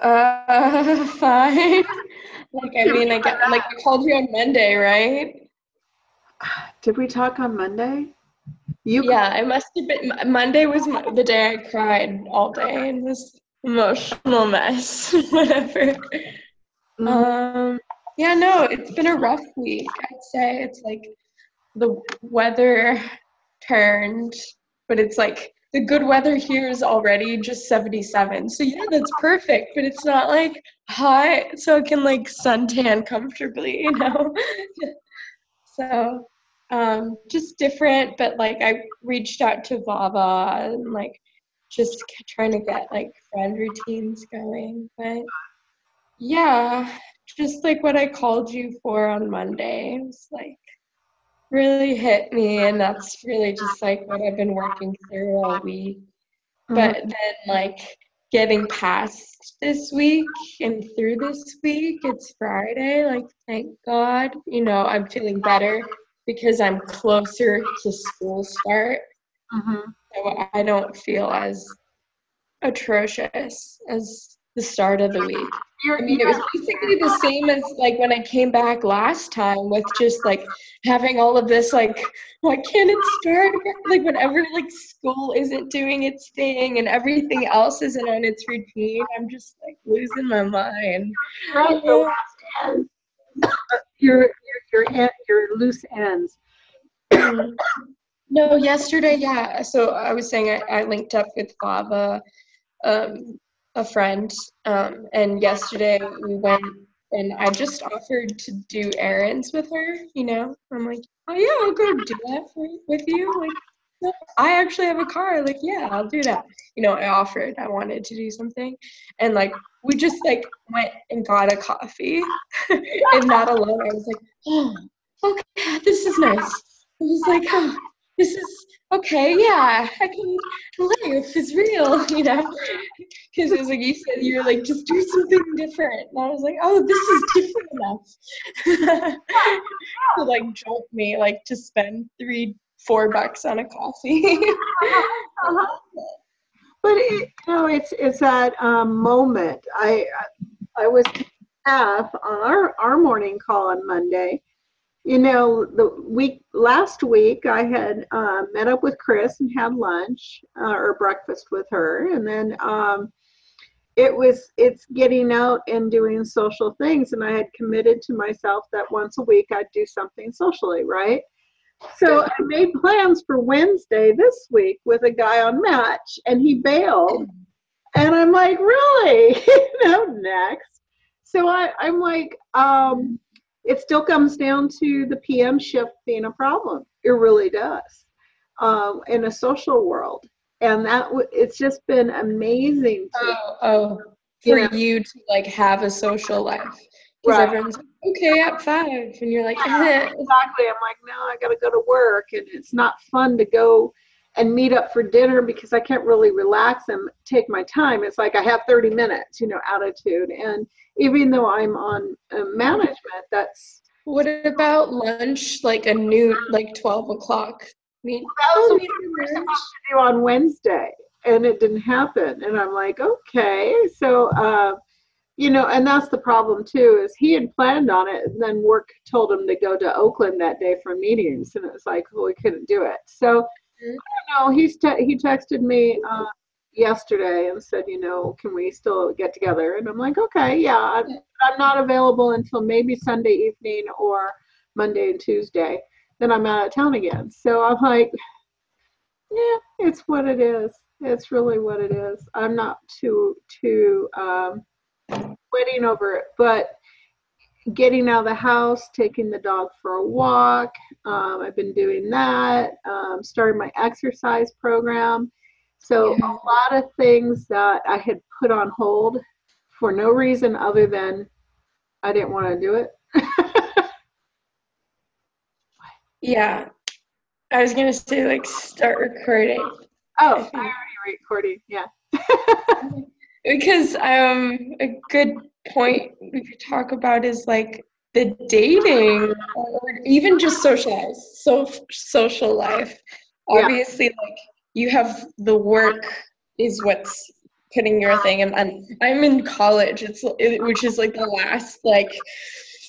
Uh, fine. like I mean, I get like I called you on Monday, right? Did we talk on Monday? You yeah, it must have been Monday was the day I cried all day and this emotional mess, whatever. Mm-hmm. Um, yeah, no, it's been a rough week. I'd say it's like the weather turned, but it's like the good weather here is already just 77. So yeah, that's perfect, but it's not like hot so I can like suntan comfortably, you know? so um just different, but like I reached out to Vava and like just trying to get like friend routines going. But yeah, just like what I called you for on Monday. It was like really hit me and that's really just like what I've been working through all week. Mm-hmm. But then like getting past this week and through this week, it's Friday, like thank God, you know, I'm feeling better because I'm closer to school start. Mm-hmm. So I don't feel as atrocious as the start of the week. I mean, it was basically the same as like when I came back last time with just like having all of this like, why can't it start? Like whenever like school isn't doing its thing and everything else isn't on its routine, I'm just like losing my mind. Right, the last end. Your your your your loose ends. no, yesterday, yeah. So I was saying I, I linked up with Vava um, a friend, um, and yesterday we went and I just offered to do errands with her. You know, I'm like, oh yeah, I'll go do that for, with you. Like, I actually have a car. Like, yeah, I'll do that. You know, I offered. I wanted to do something, and like we just like went and got a coffee, and not alone. I was like, oh, okay, this is nice. I was like, oh, this is okay, yeah, I can life is real, you know? Because it was like you said, you were like, just do something different. And I was like, oh, this is different enough. to like jolt me, like to spend three, four bucks on a coffee. uh-huh. But it, you know, it's it's that um, moment. I I was half on our our morning call on Monday you know, the week last week I had uh, met up with Chris and had lunch uh, or breakfast with her, and then um, it was it's getting out and doing social things, and I had committed to myself that once a week I'd do something socially, right? So I made plans for Wednesday this week with a guy on Match, and he bailed, and I'm like, really? you know, next. So I, I'm like, um, it still comes down to the PM shift being a problem. It really does um, in a social world. And that w- it's just been amazing. To, oh, oh, for you, know, you to like have a social life. Because right. everyone's like, okay at five. And you're like, eh. exactly. I'm like, no, I got to go to work. And it's not fun to go and meet up for dinner because I can't really relax and take my time. It's like I have 30 minutes, you know, attitude. And even though I'm on uh, management, that's. What about lunch, like a noon, like 12 o'clock? I mean, that was what we were supposed to do on Wednesday, and it didn't happen. And I'm like, okay. So, uh, you know, and that's the problem too, is he had planned on it, and then work told him to go to Oakland that day for meetings, and it was like, well, we couldn't do it. So, mm-hmm. I don't know. He's te- he texted me uh, yesterday and said, you know, can we still get together? And I'm like, okay, yeah, I'm, I'm not available until maybe Sunday evening or Monday and Tuesday. Then I'm out of town again. So I'm like, yeah, it's what it is. It's really what it is. I'm not too too um, sweating over it, but getting out of the house, taking the dog for a walk. Um, I've been doing that. Um, started my exercise program so a lot of things that I had put on hold for no reason other than I didn't want to do it. yeah. I was going to say like start recording. Oh, I already recording. Yeah. because um a good point we could talk about is like the dating or even just socialize so social life. Obviously yeah. like you have the work is what's putting your thing and, and i'm in college. It's it, which is like the last like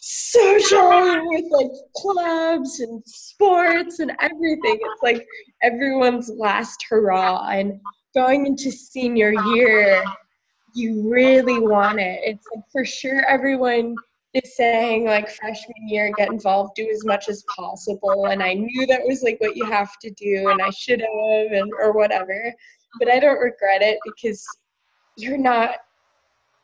social with like clubs and sports and everything. It's like everyone's last hurrah and going into senior year you really want it. It's like for sure everyone is saying like freshman year get involved do as much as possible. And i knew that was like what you have to do and i should have and or whatever. But i don't regret it because you're not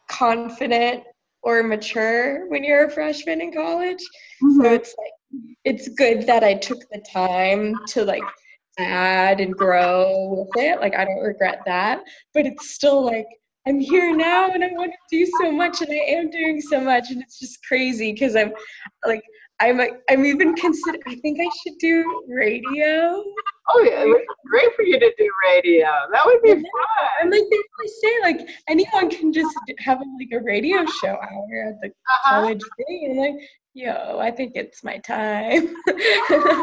confident or mature when you're a freshman in college. Mm-hmm. so it's like it's good that i took the time to like add and grow with it. Like i don't regret that. But it's still like I'm here now and I want to do so much and I am doing so much and it's just crazy because I'm like I'm I'm even consider I think I should do radio. Oh yeah, it would be great for you to do radio. That would be yeah. fun. And like they really say, like anyone can just have like a radio show hour at the uh-huh. college thing. And like, yo, I think it's my time. yeah.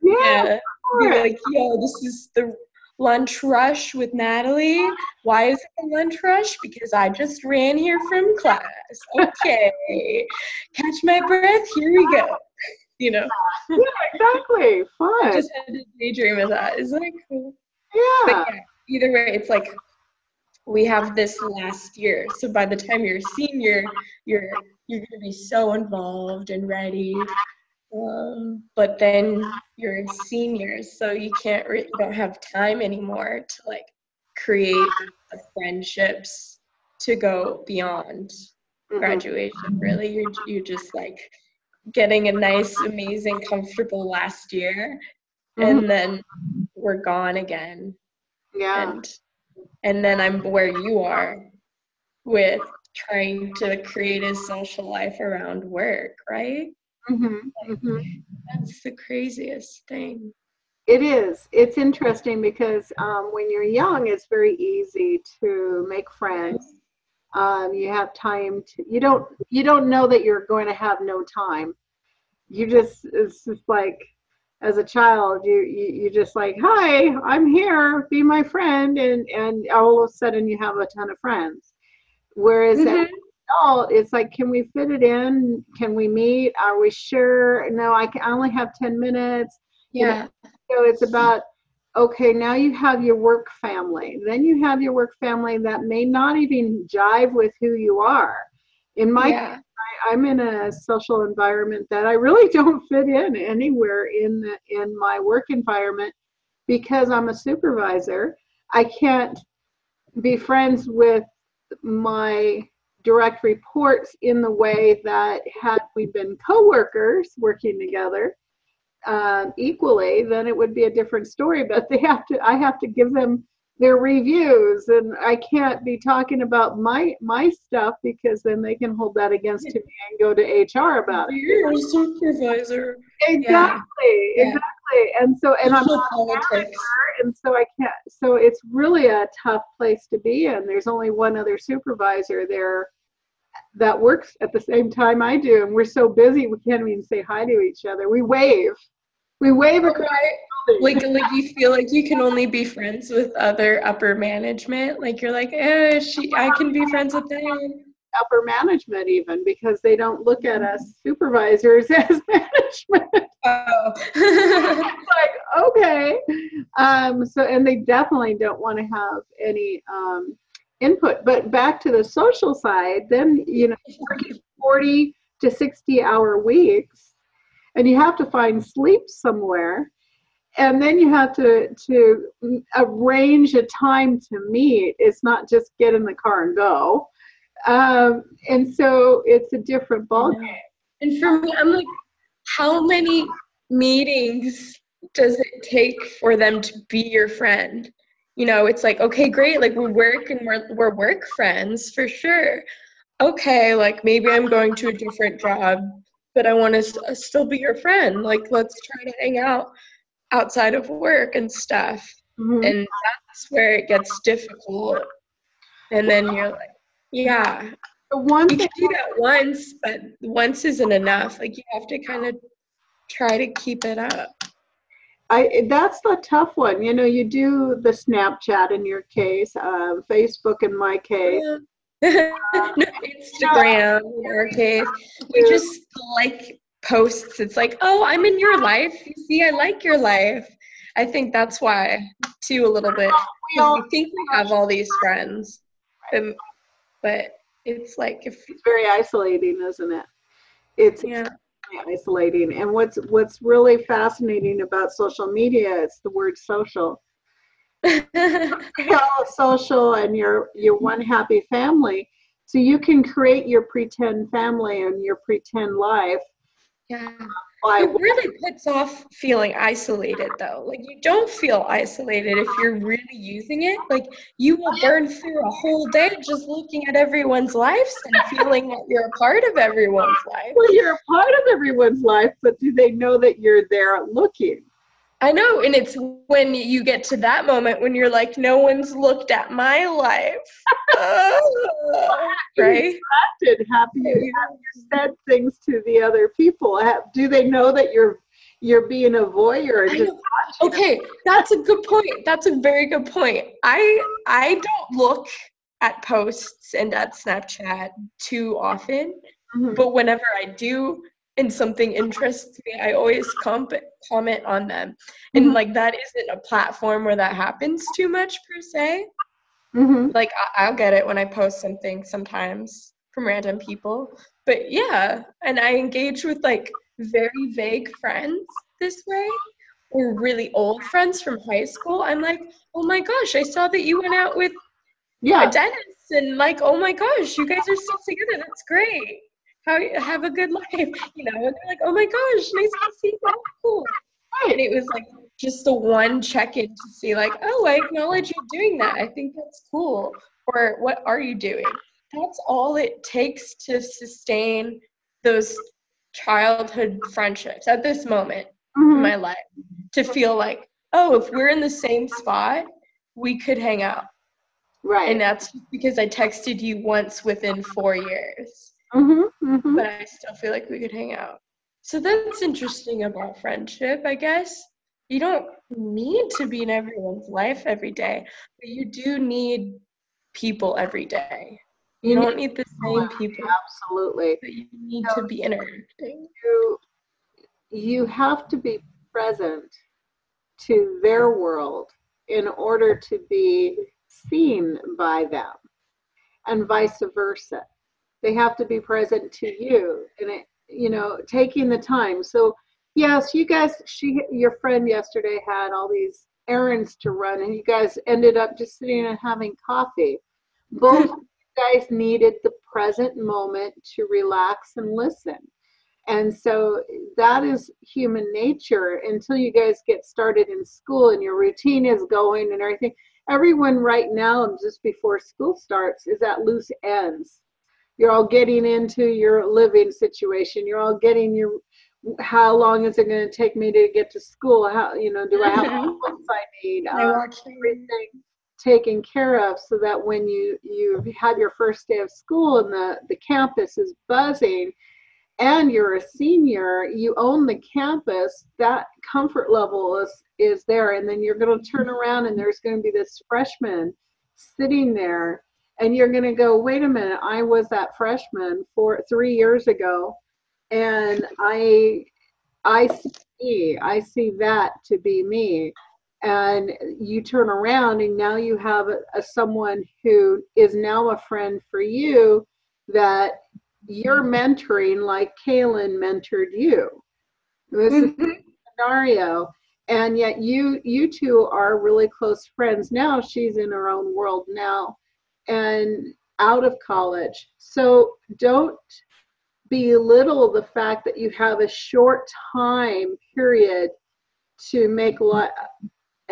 yeah. Be like, yo, this is the lunch rush with Natalie. Why is it a lunch rush? Because I just ran here from class. Okay, catch my breath. Here we go. You know. Yeah, exactly. Fun. I just had to daydream of that. Isn't that cool? Yeah. But yeah. Either way, it's like we have this last year. So by the time you're a senior, you're you're gonna be so involved and ready um, but then you're seniors, so you can't re- you don't have time anymore to like create friendships to go beyond mm-hmm. graduation. Really, you're you're just like getting a nice, amazing, comfortable last year, mm-hmm. and then we're gone again. Yeah. And and then I'm where you are with trying to create a social life around work, right? Mm-hmm, mm-hmm. That's the craziest thing. It is. It's interesting because um, when you're young, it's very easy to make friends. Um, you have time to. You don't. You don't know that you're going to have no time. You just. It's just like, as a child, you you you just like, hi, I'm here. Be my friend, and and all of a sudden you have a ton of friends. Whereas mm-hmm adult, it's like, can we fit it in? Can we meet? Are we sure? No, I, can, I only have 10 minutes. Yeah. You know, so it's about, okay, now you have your work family. Then you have your work family that may not even jive with who you are. In my yeah. case, I, I'm in a social environment that I really don't fit in anywhere in the, in my work environment because I'm a supervisor. I can't be friends with my direct reports in the way that had we been co-workers working together um, equally, then it would be a different story. But they have to, I have to give them their reviews, and I can't be talking about my my stuff because then they can hold that against me and go to HR about it. You're a supervisor. Exactly, yeah. exactly. And so, and I'm not politics. and so I can't. So it's really a tough place to be in. There's only one other supervisor there that works at the same time I do, and we're so busy we can't even say hi to each other. We wave, we wave oh, across. Like, like you feel like you can only be friends with other upper management. Like you're like, eh, she, I can be friends with them. Upper management, even because they don't look at us supervisors as management. Oh. like okay, um, so and they definitely don't want to have any um, input. But back to the social side, then you know, 40 to 60 hour weeks, and you have to find sleep somewhere, and then you have to to arrange a time to meet. It's not just get in the car and go, um, and so it's a different ballgame. And for me, I'm like, how many meetings does it take for them to be your friend? you know it's like okay great like we work and we're, we're work friends for sure okay like maybe i'm going to a different job but i want to st- uh, still be your friend like let's try to hang out outside of work and stuff mm-hmm. and that's where it gets difficult and then you're like yeah one you can do that once but once isn't enough like you have to kind of try to keep it up I that's the tough one. You know, you do the Snapchat in your case, um, Facebook in my case. Instagram in our case. We just like posts. It's like, oh, I'm in your life. You see, I like your life. I think that's why too a little bit. We think we have all these friends, um, but it's like if it's very isolating, isn't it? It's yeah. isolating. And what's what's really fascinating about social media is the word social. social and you're you're one happy family. So you can create your pretend family and your pretend life. Yeah. It really puts off feeling isolated though like you don't feel isolated if you're really using it. Like you will burn through a whole day just looking at everyone's lives and feeling that you're a part of everyone's life. Well you're a part of everyone's life but do they know that you're there looking I know, and it's when you get to that moment when you're like, no one's looked at my life, uh, right? Have you, have you said things to the other people? Have, do they know that you're you're being a voyeur? okay, that's a good point. That's a very good point. I I don't look at posts and at Snapchat too often, mm-hmm. but whenever I do, and something interests me, I always comp- comment on them. And mm-hmm. like that isn't a platform where that happens too much per se. Mm-hmm. Like I- I'll get it when I post something sometimes from random people. But yeah, and I engage with like very vague friends this way or really old friends from high school. I'm like, oh my gosh, I saw that you went out with yeah. Dennis and like, oh my gosh, you guys are still together. That's great how have a good life, you know. And they're like, oh my gosh, nice to see you. Cool. And it was like just the one check-in to see, like, oh, I acknowledge you doing that. I think that's cool. Or what are you doing? That's all it takes to sustain those childhood friendships at this moment mm-hmm. in my life. To feel like, oh, if we're in the same spot, we could hang out. Right. And that's because I texted you once within four years. Mm-hmm, mm-hmm. But I still feel like we could hang out. So that's interesting about friendship, I guess. You don't need to be in everyone's life every day, but you do need people every day. You, you don't need, the same people. Absolutely. But you need no, to be interacting. You, you have to be present to their world in order to be seen by them, and vice versa they have to be present to you. And it you know taking the time. So yes you guys she your friend yesterday had all these errands to run and you guys ended up just sitting and having coffee. Both you guys needed the present moment to relax and listen. And so that is human nature. Until you guys get started in school and your routine is going and everything everyone right now just before school starts is at loose ends you're all getting into your living situation. You're all getting your how long is it going to take me to get to school? How you know do i have all the books i need? Uh, everything taken care of so that when you you have your first day of school and the the campus is buzzing and you're a senior you own the campus that comfort level is is there. And then you're going to turn around and there's going to be this freshman sitting there and you're going to go wait a minute i was that freshman for three years ago and i i see i see that to be me and you turn around and now you have a, a someone who is now a friend for you that you're mentoring like Kaylin mentored you. This mm-hmm. is scenario. And yet you you two are really close friends now. She's in her own world now and out of college. So don't belittle the fact that you have a short time period to make li-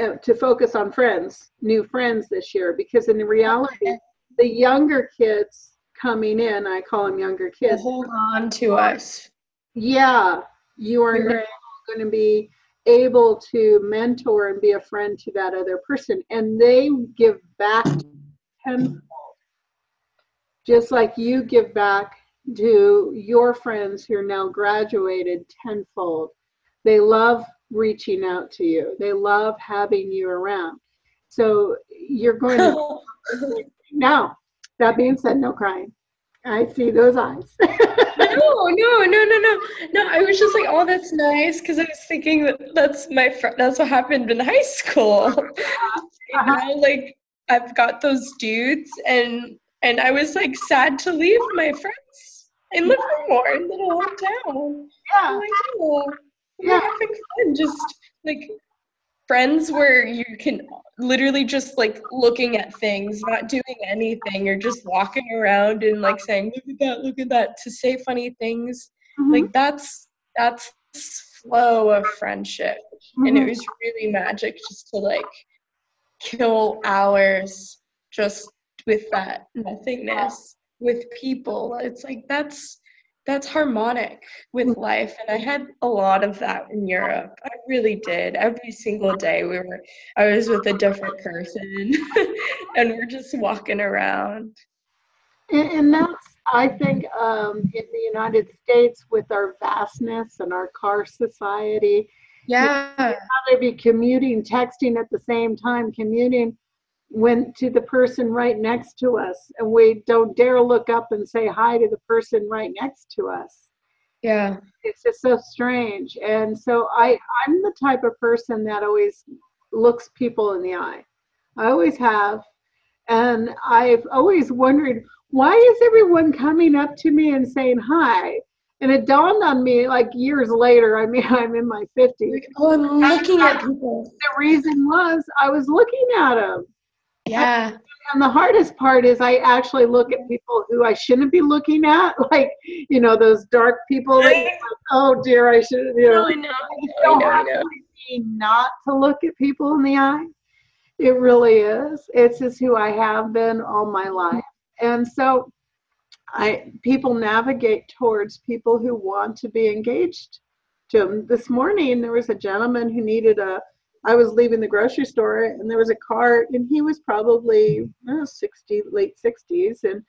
uh, to focus on friends, new friends this year, because in reality, the younger kids coming in, I call them younger kids, hold on to us. Yeah, you are going to be able to mentor and be a friend to that other person, and they give back tenfold. Just like you give back to your friends who are now graduated tenfold. They love reaching out to you. They love having you around. So you're going to now. That being said, no crying. I see those eyes. no, no, no, no, no, no. I was just like, oh, that's nice, because I was thinking that that's my fr- that's what happened in high school. Uh-huh. you know, like I've got those dudes, and and I was like sad to leave my friends in Livermore, in little town. Yeah. Like, oh, yeah. having fun, just like friends where you can literally just like looking at things, not doing anything, or just walking around and like saying, "Look at that! Look at that!" to say funny things. Mm-hmm. Like that's that's flow of friendship, mm-hmm. and it mm-hmm. was really magic just to like kill hours just with that nothingness with people. It's like that's that's harmonic with mm. life. And i had a lot of that in europe. I really did. Every single day we were i was with a different person and we're just walking around. And, and that's i think um, in the united states with our vastness and our car society yeah. how they be commuting texting at the same time commuting went to the person right next to us and we don't dare look up and say hi to the person right next to us. Yeah. It's just so strange. And so i i'm the type of person that always looks people in the eye. I always have. And i've always wondered why is everyone coming up to me and saying hi? And it dawned on me like years later i mean i'm in my 50s oh i'm looking at people. The reason was i was looking at them yeah. And the hardest part is I actually look at people who I shouldn't be looking at, like you know those dark people. Like, oh dear, I should. You know, I know. I know, I know. Not to look at people in the eye. It really is. It's just who I have been all my life, and so I people navigate towards people who want to be engaged to them. This morning there was a gentleman who needed a I was leaving the grocery store and there was a cart and he was probably know, 60, late 60s. And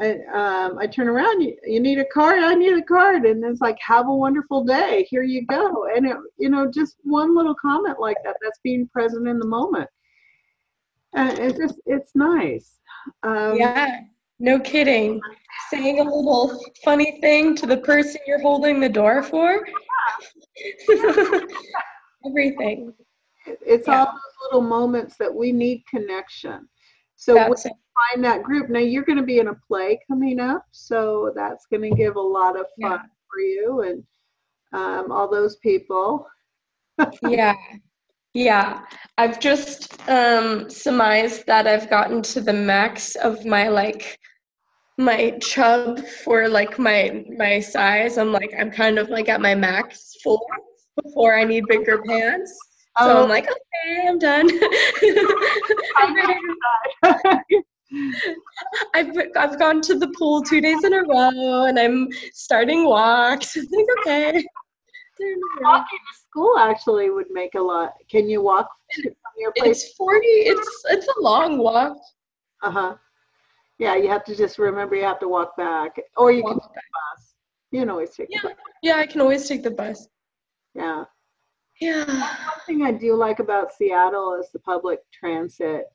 I, um, I turn around, you, you need a card? I need a card. And it's like, have a wonderful day. Here you go. And, it, you know, just one little comment like that, that's being present in the moment. And it's just, it's nice. Um, yeah, no kidding. Saying a little funny thing to the person you're holding the door for. Everything. It's yeah. all those little moments that we need connection. So that's when find that group. Now you're going to be in a play coming up, so that's going to give a lot of fun yeah. for you and um, all those people. yeah, yeah. I've just um, surmised that I've gotten to the max of my like my chub for like my my size. I'm like I'm kind of like at my max full before I need bigger pants. So oh. I'm like, okay, I'm done. I've I've gone to the pool two days in a row, and I'm starting walks. I think okay. Walking to school actually would make a lot. Can you walk from your place? It's forty. It's it's a long walk. Uh huh. Yeah, you have to just remember you have to walk back, or you walk can take back. the bus. You can always take yeah. the bus. Yeah, I can always take the bus. Yeah. Yeah. One thing I do like about Seattle is the public transit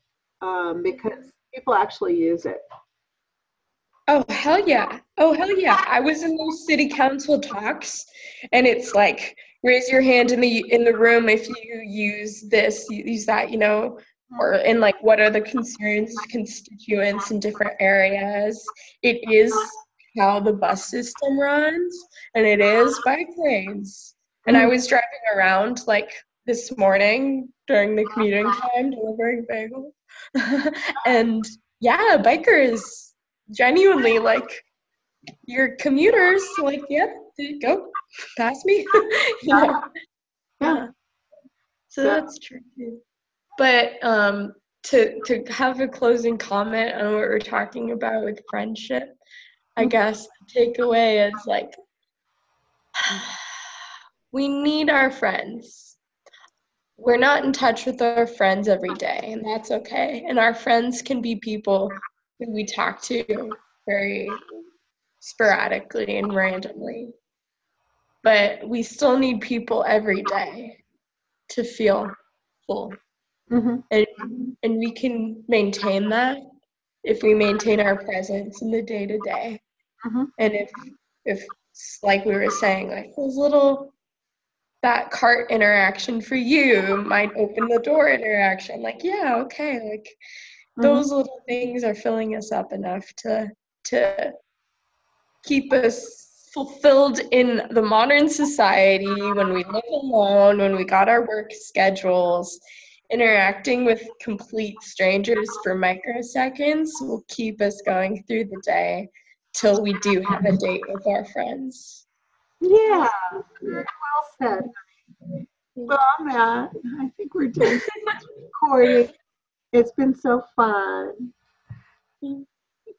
um, because people actually use it. Oh hell yeah! Oh hell yeah! I was in those city council talks, and it's like raise your hand in the in the room if you use this, use that, you know, or in like what are the concerns constituents in different areas. It is how the bus system runs, and it is bike lanes. And I mm. was driving around like this morning during the commuting time delivering bagels. and yeah, bikers genuinely like your commuters like, yep, yeah, go pass me. yeah. yeah. So that's true too. But um to to have a closing comment on what we're talking about with friendship, I mm. guess the takeaway is like we need our friends. We're not in touch with our friends every day, and that's okay. And our friends can be people who we talk to very sporadically and randomly. But we still need people every day. to feel full. Mm-hmm. And, and we can maintain that if we maintain our presence in the day to day. And if, if, like we were saying, like those little, that cart interaction for you might open the door interaction. Like, yeah, okay, like mm-hmm. those little things are filling us up enough to to keep us fulfilled in the modern society when we live alone when we got our work schedules. Interacting with complete strangers for microseconds will keep us going through the day till we do have a date with our friends Yeah, very well said. Well, Matt, I think we're done recording. It's been so fun.